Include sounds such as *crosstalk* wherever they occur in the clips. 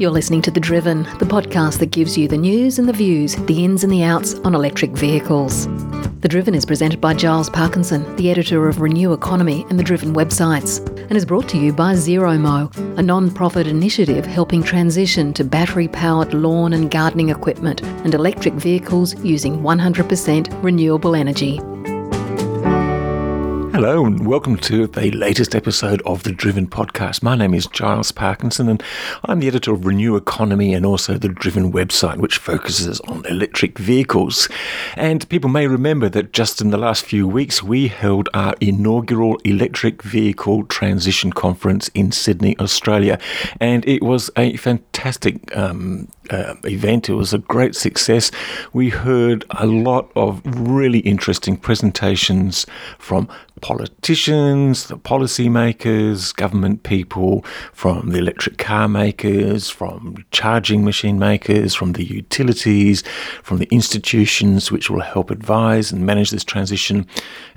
You're listening to The Driven, the podcast that gives you the news and the views, the ins and the outs on electric vehicles. The Driven is presented by Giles Parkinson, the editor of Renew Economy and the Driven websites, and is brought to you by ZeroMo, a non profit initiative helping transition to battery powered lawn and gardening equipment and electric vehicles using 100% renewable energy. Hello, and welcome to the latest episode of the Driven podcast. My name is Giles Parkinson, and I'm the editor of Renew Economy and also the Driven website, which focuses on electric vehicles. And people may remember that just in the last few weeks, we held our inaugural electric vehicle transition conference in Sydney, Australia. And it was a fantastic um, uh, event. It was a great success. We heard a lot of really interesting presentations from politicians, the policymakers, government people, from the electric car makers, from charging machine makers, from the utilities, from the institutions which will help advise and manage this transition.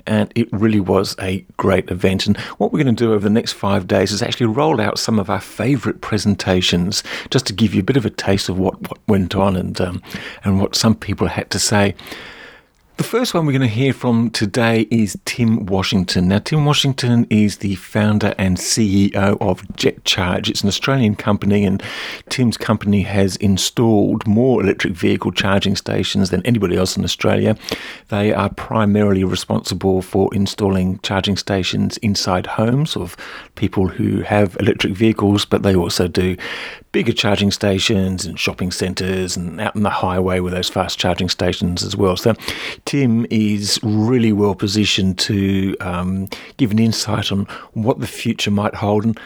And it really was a great event. And what we're going to do over the next five days is actually roll out some of our favourite presentations just to give you a bit of a taste of what, what went on and, um, and what some people had to say. The first one we're going to hear from today is Tim Washington. Now, Tim Washington is the founder and CEO of JetCharge. It's an Australian company, and Tim's company has installed more electric vehicle charging stations than anybody else in Australia. They are primarily responsible for installing charging stations inside homes of people who have electric vehicles, but they also do bigger charging stations and shopping centres and out on the highway with those fast charging stations as well. So Tim is really well positioned to um, give an insight on what the future might hold. And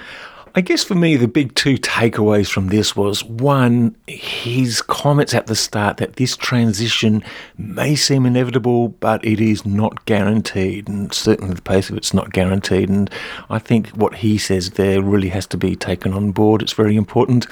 I guess for me, the big two takeaways from this was one, his comments at the start that this transition may seem inevitable, but it is not guaranteed. And certainly the pace of it's not guaranteed. And I think what he says there really has to be taken on board. It's very important.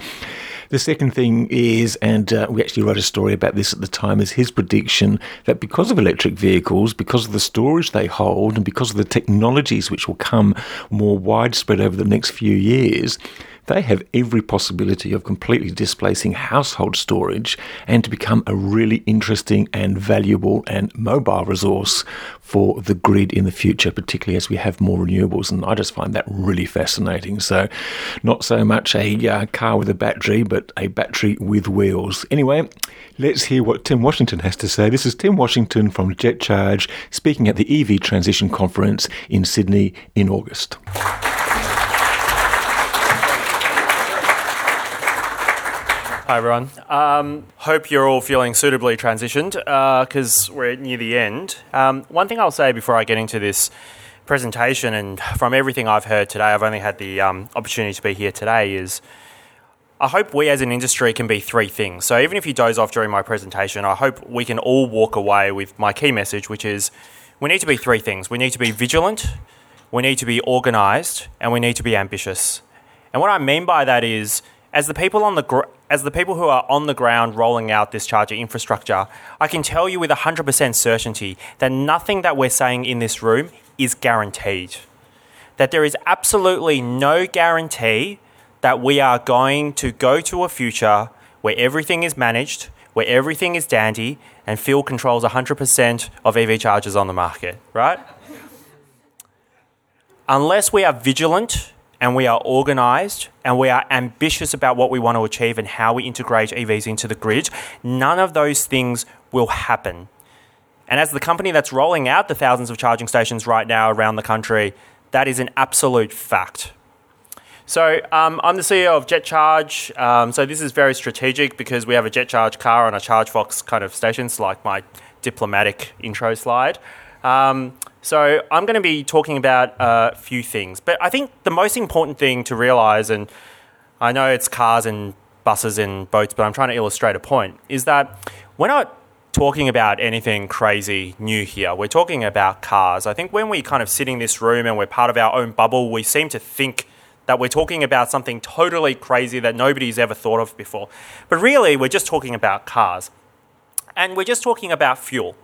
The second thing is, and uh, we actually wrote a story about this at the time, is his prediction that because of electric vehicles, because of the storage they hold, and because of the technologies which will come more widespread over the next few years, they have every possibility of completely displacing household storage and to become a really interesting and valuable and mobile resource for the grid in the future, particularly as we have more renewables. And I just find that really fascinating. So, not so much a uh, car with a battery, but a battery with wheels. Anyway, let's hear what Tim Washington has to say. This is Tim Washington from JetCharge speaking at the EV Transition Conference in Sydney in August. Hi, everyone. Um, hope you're all feeling suitably transitioned because uh, we're near the end. Um, one thing I'll say before I get into this presentation, and from everything I've heard today, I've only had the um, opportunity to be here today, is I hope we as an industry can be three things. So even if you doze off during my presentation, I hope we can all walk away with my key message, which is we need to be three things. We need to be vigilant, we need to be organised, and we need to be ambitious. And what I mean by that is, as the people on the gr- as the people who are on the ground rolling out this charger infrastructure, I can tell you with 100% certainty that nothing that we're saying in this room is guaranteed. That there is absolutely no guarantee that we are going to go to a future where everything is managed, where everything is dandy, and Phil controls 100% of EV chargers on the market, right? Unless we are vigilant and we are organized and we are ambitious about what we want to achieve and how we integrate EVs into the grid, none of those things will happen. And as the company that's rolling out the thousands of charging stations right now around the country, that is an absolute fact. So um, I'm the CEO of JetCharge. Um, so this is very strategic because we have a JetCharge car and a ChargeFox kind of stations, like my diplomatic intro slide. Um, so I'm going to be talking about uh, a few things, but I think the most important thing to realize, and I know it's cars and buses and boats, but I'm trying to illustrate a point, is that we're not talking about anything crazy new here. We're talking about cars. I think when we kind of sit in this room and we're part of our own bubble, we seem to think that we're talking about something totally crazy that nobody's ever thought of before. But really, we're just talking about cars. And we're just talking about fuel.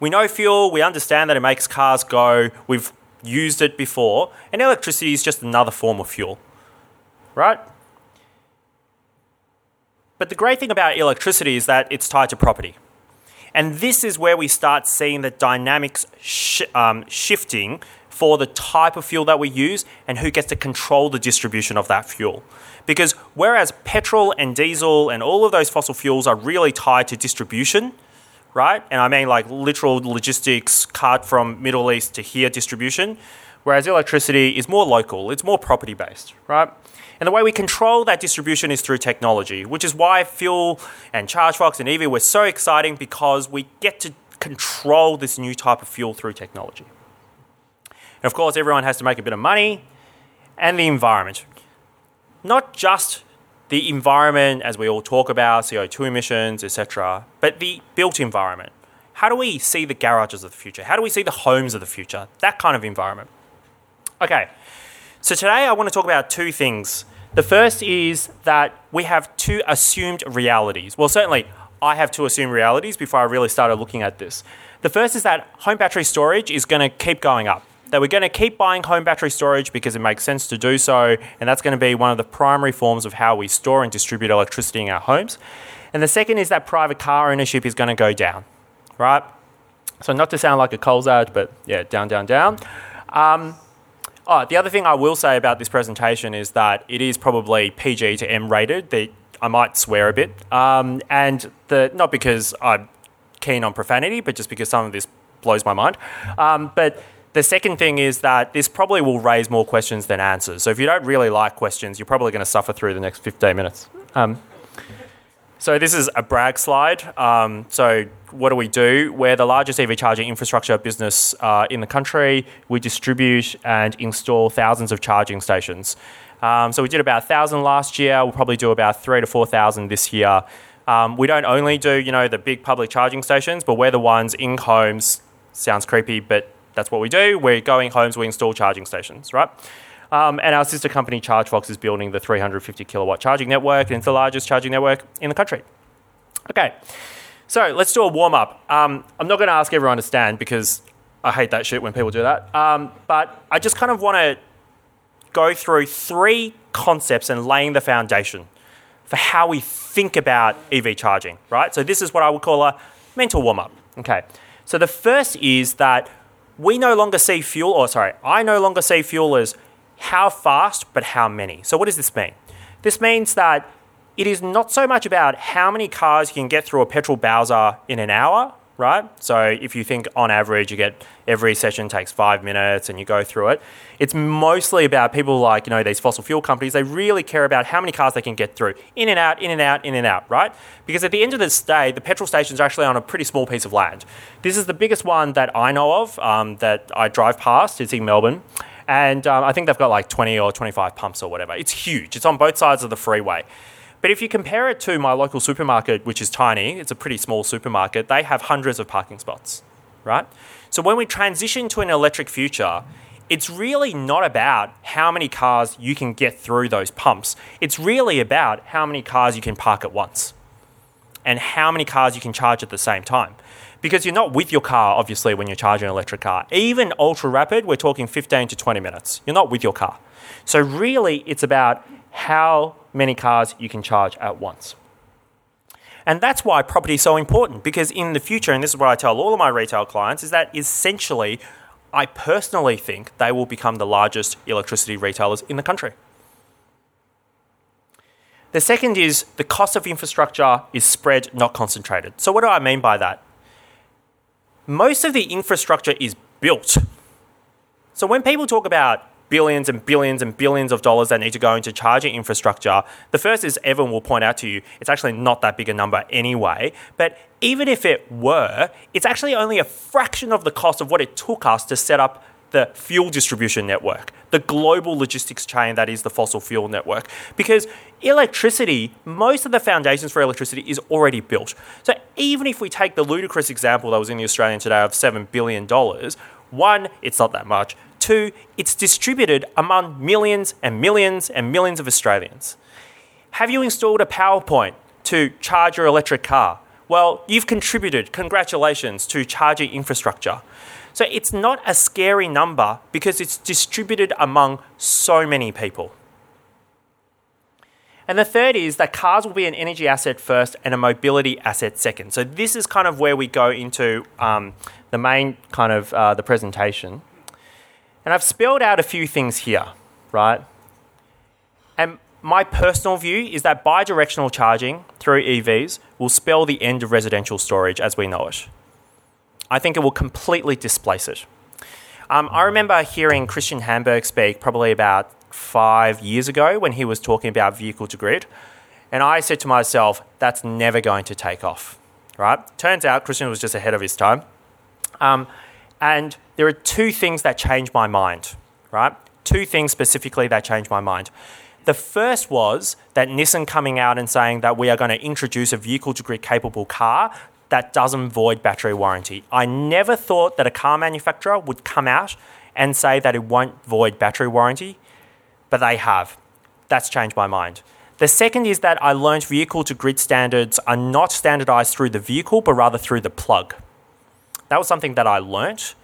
We know fuel, we understand that it makes cars go, we've used it before, and electricity is just another form of fuel, right? But the great thing about electricity is that it's tied to property. And this is where we start seeing the dynamics sh- um, shifting for the type of fuel that we use and who gets to control the distribution of that fuel. Because whereas petrol and diesel and all of those fossil fuels are really tied to distribution, right? And I mean like literal logistics, cart from Middle East to here distribution, whereas electricity is more local, it's more property based, right? And the way we control that distribution is through technology, which is why fuel and ChargeFox and EV were so exciting because we get to control this new type of fuel through technology. And of course, everyone has to make a bit of money and the environment. Not just the environment as we all talk about, CO2 emissions, etc., but the built environment. How do we see the garages of the future? How do we see the homes of the future? That kind of environment. Okay, so today I want to talk about two things. The first is that we have two assumed realities. Well, certainly I have two assumed realities before I really started looking at this. The first is that home battery storage is going to keep going up. That we're going to keep buying home battery storage because it makes sense to do so, and that's going to be one of the primary forms of how we store and distribute electricity in our homes. And the second is that private car ownership is going to go down, right? So, not to sound like a Coles ad, but yeah, down, down, down. Um, Oh, the other thing I will say about this presentation is that it is probably PG to M rated. That I might swear a bit, um, and the not because I'm keen on profanity, but just because some of this blows my mind. Um, but the second thing is that this probably will raise more questions than answers. So if you don't really like questions, you're probably going to suffer through the next 15 minutes. Um, so this is a brag slide. Um, so what do we do? We're the largest EV charging infrastructure business uh, in the country. We distribute and install thousands of charging stations. Um, so we did about 1,000 last year. We'll probably do about three to 4,000 this year. Um, we don't only do, you know, the big public charging stations, but we're the ones in homes. Sounds creepy, but that's what we do. We're going homes, we install charging stations, right? Um, and our sister company, ChargeFox, is building the 350 kilowatt charging network, and it's the largest charging network in the country. Okay. So let's do a warm up. Um, I'm not going to ask everyone to stand because I hate that shit when people do that. Um, but I just kind of want to go through three concepts and laying the foundation for how we think about EV charging, right? So this is what I would call a mental warm up. Okay. So the first is that we no longer see fuel, or sorry, I no longer see fuel as how fast, but how many. So what does this mean? This means that it is not so much about how many cars you can get through a petrol Bowser in an hour, right? So if you think on average you get every session takes five minutes and you go through it, it's mostly about people like, you know, these fossil fuel companies, they really care about how many cars they can get through. In and out, in and out, in and out, right? Because at the end of the day, the petrol stations are actually on a pretty small piece of land. This is the biggest one that I know of um, that I drive past. It's in Melbourne. And um, I think they've got like 20 or 25 pumps or whatever. It's huge. It's on both sides of the freeway. But if you compare it to my local supermarket, which is tiny, it's a pretty small supermarket, they have hundreds of parking spots, right? So when we transition to an electric future, it's really not about how many cars you can get through those pumps. It's really about how many cars you can park at once and how many cars you can charge at the same time. Because you're not with your car, obviously, when you're charging an electric car. Even ultra rapid, we're talking 15 to 20 minutes. You're not with your car. So, really, it's about how many cars you can charge at once. And that's why property is so important because in the future, and this is what I tell all of my retail clients, is that essentially, I personally think they will become the largest electricity retailers in the country. The second is the cost of infrastructure is spread, not concentrated. So, what do I mean by that? Most of the infrastructure is built. So, when people talk about billions and billions and billions of dollars that need to go into charging infrastructure. The first is Evan will point out to you, it's actually not that big a number anyway. But even if it were, it's actually only a fraction of the cost of what it took us to set up the fuel distribution network, the global logistics chain that is the fossil fuel network. Because electricity, most of the foundations for electricity is already built. So even if we take the ludicrous example that was in the Australian today of $7 billion, one, it's not that much. Two, it's distributed among millions and millions and millions of Australians. Have you installed a PowerPoint to charge your electric car? Well, you've contributed, congratulations, to charging infrastructure. So it's not a scary number because it's distributed among so many people. And the third is that cars will be an energy asset first and a mobility asset second. So this is kind of where we go into um, the main kind of uh, the presentation. And I've spelled out a few things here, right? And my personal view is that bidirectional charging through EVs will spell the end of residential storage as we know it. I think it will completely displace it. Um, I remember hearing Kristian Handberg speak probably about five years ago when he was talking about vehicle to grid. And I said to myself, that's never going to take off, right? Turns out Kristian was just ahead of his time. Um, and there are two things that changed my mind, right? Two things specifically that changed my mind. The first was that Nissan coming out and saying that we are going to introduce a vehicle to grid capable car that doesn't void battery warranty. I never thought that a car manufacturer would come out and say that it won't void battery warranty but they have. That's changed my mind. The second is that I learned vehicle to grid standards are not standardized through the vehicle, but rather through the plug. That was something that I learnt.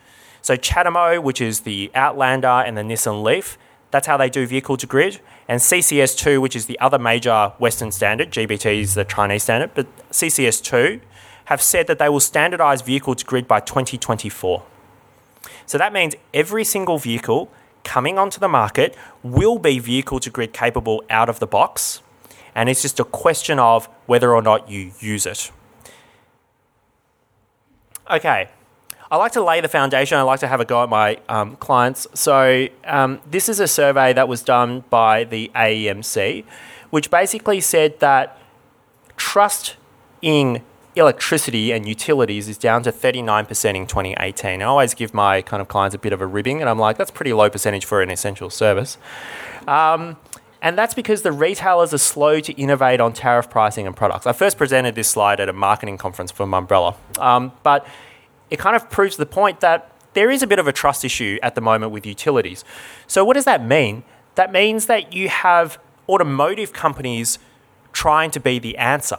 So CHAdeMO, which is the Outlander and the Nissan Leaf, that's how they do vehicle to grid. And CCS2, which is the other major Western standard, GBT is the Chinese standard, but CCS2 have said that they will standardize vehicle to grid by 2024. So that means every single vehicle coming onto the market will be vehicle to grid capable out of the box. And it's just a question of whether or not you use it. Okay, I like to lay the foundation. I like to have a go at my um, clients. So, um, this is a survey that was done by the AEMC, which basically said that trust in electricity and utilities is down to 39% in 2018. I always give my kind of clients a bit of a ribbing, and I'm like, that's pretty low percentage for an essential service. Um, and that's because the retailers are slow to innovate on tariff pricing and products. I first presented this slide at a marketing conference for Mumbrella, um, but it kind of proves the point that there is a bit of a trust issue at the moment with utilities. So, what does that mean? That means that you have automotive companies trying to be the answer.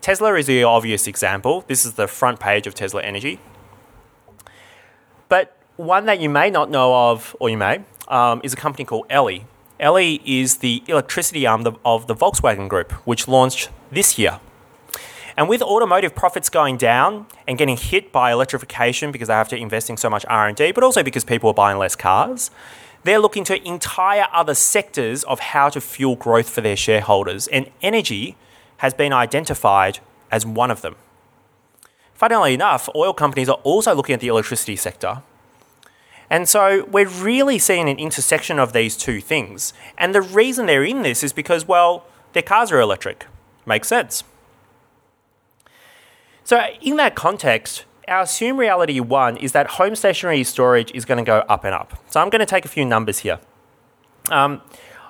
Tesla is the obvious example. This is the front page of Tesla Energy. But one that you may not know of, or you may, um, is a company called Elli. Elli is the electricity arm of the Volkswagen Group, which launched this year. And with automotive profits going down and getting hit by electrification because they have to invest in so much R&D, but also because people are buying less cars, they're looking to entire other sectors of how to fuel growth for their shareholders. And energy has been identified as one of them. Funnily enough, oil companies are also looking at the electricity sector. And so we're really seeing an intersection of these two things. And the reason they're in this is because, well, their cars are electric. Makes sense. So, in that context, our assumed reality one is that home stationary storage is going to go up and up. So, I'm going to take a few numbers here. Um,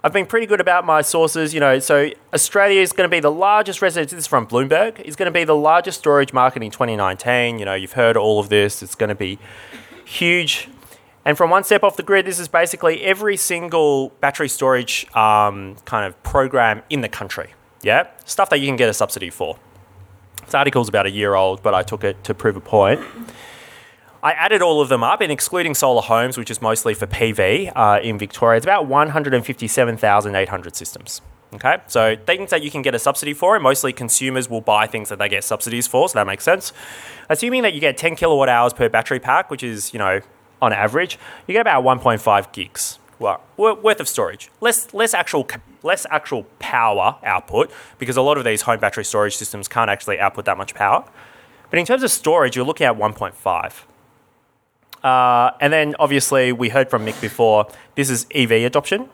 I've been pretty good about my sources. You know, so Australia is going to be the largest residential. This is from Bloomberg. Is going to be the largest storage market in 2019. You know, you've heard all of this. It's going to be huge. And from one step off the grid, this is basically every single battery storage um, kind of program in the country. Yeah, stuff that you can get a subsidy for. This article's about a year old, but I took it to prove a point. I added all of them up, and excluding solar homes, which is mostly for PV uh, in Victoria, it's about 157,800 systems. Okay, so things that you can get a subsidy for, and mostly consumers will buy things that they get subsidies for, so that makes sense. Assuming that you get 10 kilowatt hours per battery pack, which is, you know, on average, you get about 1.5 gigs worth of storage. Less, less actual, less actual power output because a lot of these home battery storage systems can't actually output that much power. But in terms of storage, you're looking at 1.5. Uh, and then obviously, we heard from Mick before, this is EV adoption.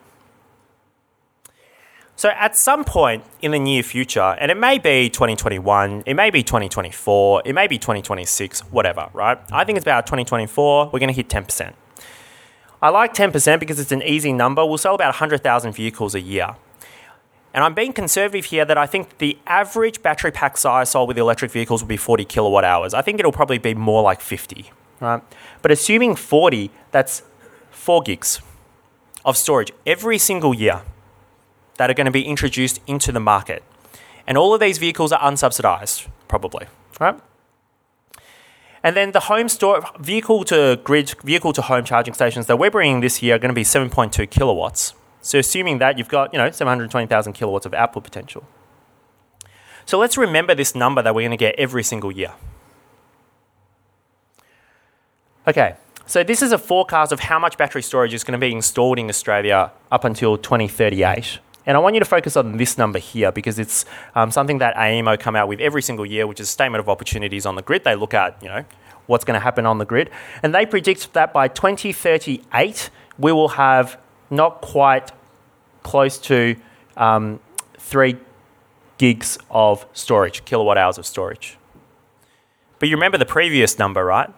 So, at some point in the near future, and it may be 2021, it may be 2024, it may be 2026, whatever, right? I think it's about 2024, we're going to hit 10%. I like 10% because it's an easy number. We'll sell about 100,000 vehicles a year. And I'm being conservative here that I think the average battery pack size sold with electric vehicles will be 40 kilowatt hours. I think it'll probably be more like 50, right? But assuming 40, that's 4 gigs of storage every single year that are going to be introduced into the market. And all of these vehicles are unsubsidized, probably, right? And then the home store vehicle to grid, vehicle to home charging stations that we're bringing this year are going to be 7.2 kilowatts. So assuming that you've got, you know, 720,000 kilowatts of output potential. So let's remember this number that we're going to get every single year. Okay, so this is a forecast of how much battery storage is going to be installed in Australia up until 2038. And I want you to focus on this number here because it's um, something that AEMO come out with every single year, which is statement of opportunities on the grid. They look at, you know, what's going to happen on the grid. And they predict that by 2038, we will have not quite close to um, three gigs of storage, kilowatt hours of storage. But you remember the previous number, right?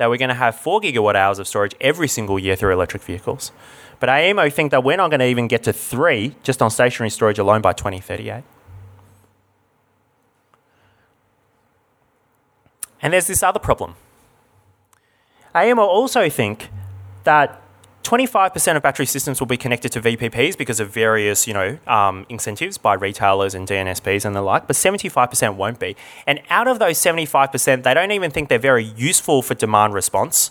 That we're going to have four gigawatt hours of storage every single year through electric vehicles. But AEMO think that we're not going to even get to three just on stationary storage alone by 2038. And there's this other problem. AEMO also think that 25% of battery systems will be connected to VPPs because of various, you know, um, incentives by retailers and DNSPs and the like, but 75% won't be. And out of those 75%, they don't even think they're very useful for demand response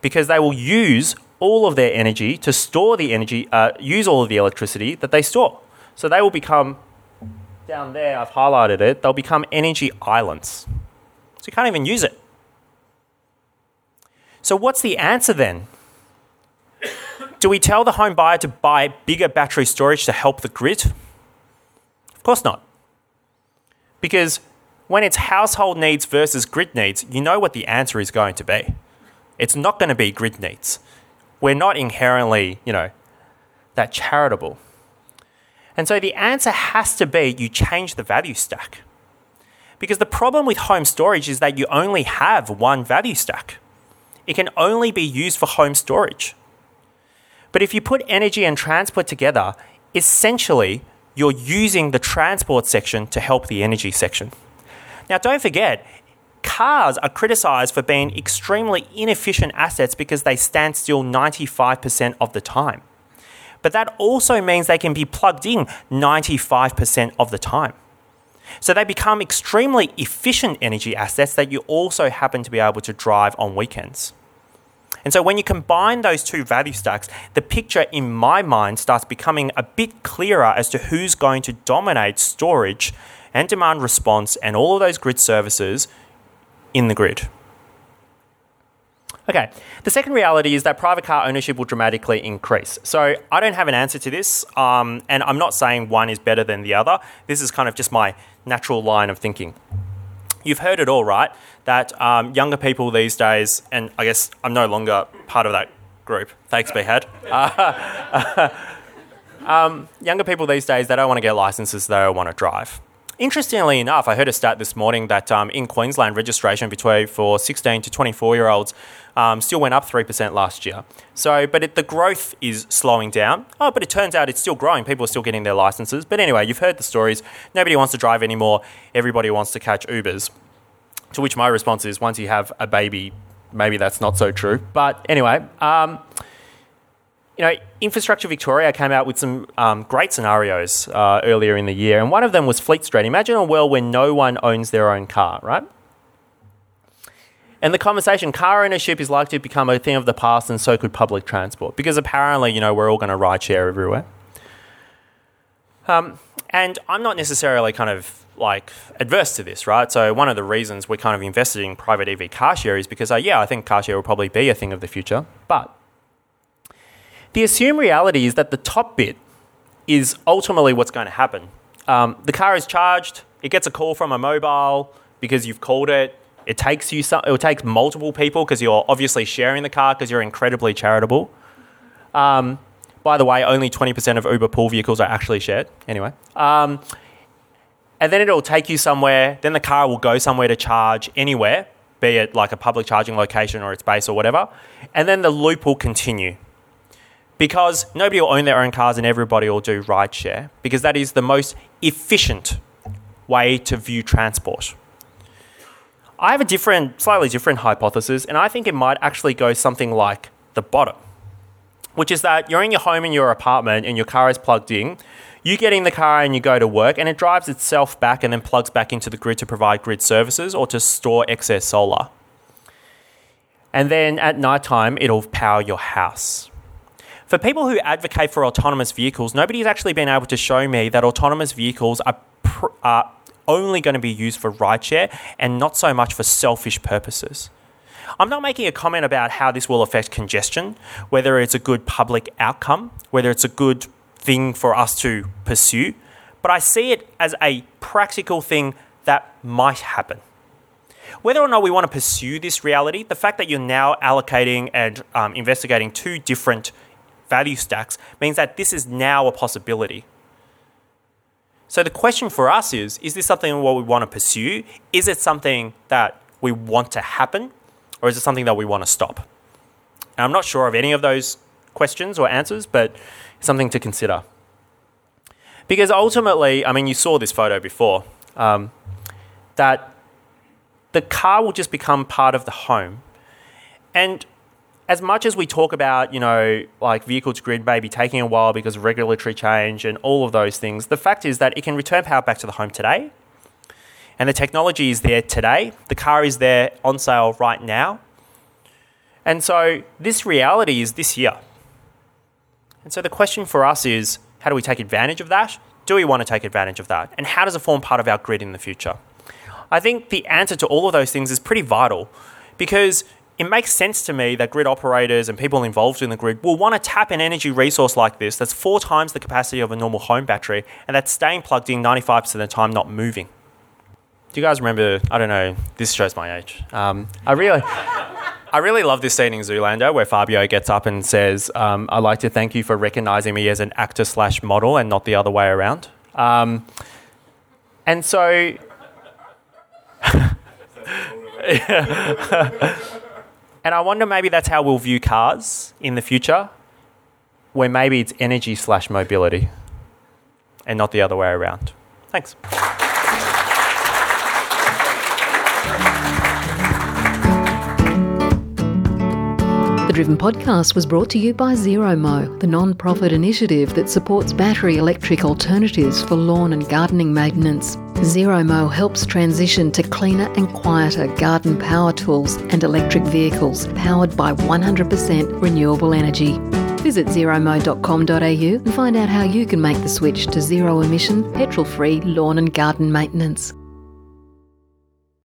because they will use all of their energy to store the energy, uh, use all of the electricity that they store. So they will become, down there, I've highlighted it, they'll become energy islands. So you can't even use it. So what's the answer then? Do we tell the home buyer to buy bigger battery storage to help the grid? Of course not. Because when it's household needs versus grid needs, you know what the answer is going to be. It's not going to be grid needs. We're not inherently, you know, that charitable. And so the answer has to be you change the value stack. Because the problem with home storage is that you only have one value stack. It can only be used for home storage. But if you put energy and transport together, essentially you're using the transport section to help the energy section. Now, don't forget, cars are criticized for being extremely inefficient assets because they stand still 95% of the time. But that also means they can be plugged in 95% of the time. So they become extremely efficient energy assets that you also happen to be able to drive on weekends. And so when you combine those two value stacks, the picture in my mind starts becoming a bit clearer as to who's going to dominate storage and demand response and all of those grid services in the grid. Okay, the second reality is that private car ownership will dramatically increase. So I don't have an answer to this, um, and I'm not saying one is better than the other. This is kind of just my natural line of thinking. You've heard it all, right? That um, younger people these days, and I guess I'm no longer part of that group. Thanks, Behyad. *laughs* Uh, *laughs* um, younger people these days, they don't want to get licenses, they don't want to drive. Interestingly enough, I heard a stat this morning that um, in Queensland, registration between for 16 to 24 year olds um, still went up 3% last year. So, but it, the growth is slowing down. Oh, but it turns out it's still growing. People are still getting their licenses. But anyway, you've heard the stories. Nobody wants to drive anymore. Everybody wants to catch Ubers. To which my response is once you have a baby, maybe that's not so true. But anyway, um, you know, Infrastructure Victoria came out with some um, great scenarios uh, earlier in the year, and one of them was Fleet Street. Imagine a world where no one owns their own car, right? And the conversation, car ownership is likely to become a thing of the past, and so could public transport, because apparently, you know, we're all going to ride share everywhere. Um, and I'm not necessarily kind of like adverse to this, right? So one of the reasons we're kind of invested in private EV car share is because, uh, yeah, I think car share will probably be a thing of the future, but the assumed reality is that the top bit is ultimately what's going to happen. Um, the car is charged, it gets a call from a mobile because you've called it. It takes you some, it takes multiple people because you're obviously sharing the car because you're incredibly charitable. Um, by the way, only 20% of Uber pool vehicles are actually shared. Anyway. Um, and then it'll take you somewhere. Then the car will go somewhere to charge anywhere, be it like a public charging location or its base or whatever. And then the loop will continue because nobody will own their own cars and everybody will do rideshare because that is the most efficient way to view transport. I have a different, slightly different hypothesis, and I think it might actually go something like the bottom, which is that you're in your home in your apartment and your car is plugged in. You get in the car and you go to work, and it drives itself back and then plugs back into the grid to provide grid services or to store excess solar. And then at night time, it'll power your house For people who advocate for autonomous vehicles, nobody's actually been able to show me that autonomous vehicles are, pr- are only going to be used for rideshare and not so much for selfish purposes. I'm not making a comment about how this will affect congestion, whether it's a good public outcome, whether it's a good thing for us to pursue, but I see it as a practical thing that might happen. Whether or not we want to pursue this reality, the fact that you're now allocating and um, investigating two different value stacks means that this is now a possibility. So the question for us is is this something what we want to pursue? Is it something that we want to happen? Or is it something that we want to stop? And I'm not sure of any of those questions or answers, but it's something to consider. Because ultimately, I mean, you saw this photo before, um, that the car will just become part of the home. And as much as we talk about, you know, like vehicle to grid maybe taking a while because of regulatory change and all of those things, the fact is that it can return power back to the home today. And the technology is there today. The car is there on sale right now. And so this reality is this year. And so the question for us is how do we take advantage of that? Do we want to take advantage of that? And how does it form part of our grid in the future? I think the answer to all of those things is pretty vital because it makes sense to me that grid operators and people involved in the grid will want to tap an energy resource like this that's four times the capacity of a normal home battery and that's staying plugged in 95% of the time, not moving. Do you guys remember? I don't know. This shows my age. Um, I really, I really love this scene in Zoolander where Fabio gets up and says, um, "I'd like to thank you for recognizing me as an actor slash model and not the other way around." Um, and so *laughs* *laughs* and I wonder maybe that's how we'll view cars in the future, where maybe it's energy slash mobility and not the other way around. Thanks. Driven podcast was brought to you by ZeroMo, the non profit initiative that supports battery electric alternatives for lawn and gardening maintenance. ZeroMo helps transition to cleaner and quieter garden power tools and electric vehicles powered by 100% renewable energy. Visit zeromo.com.au and find out how you can make the switch to zero emission, petrol free lawn and garden maintenance.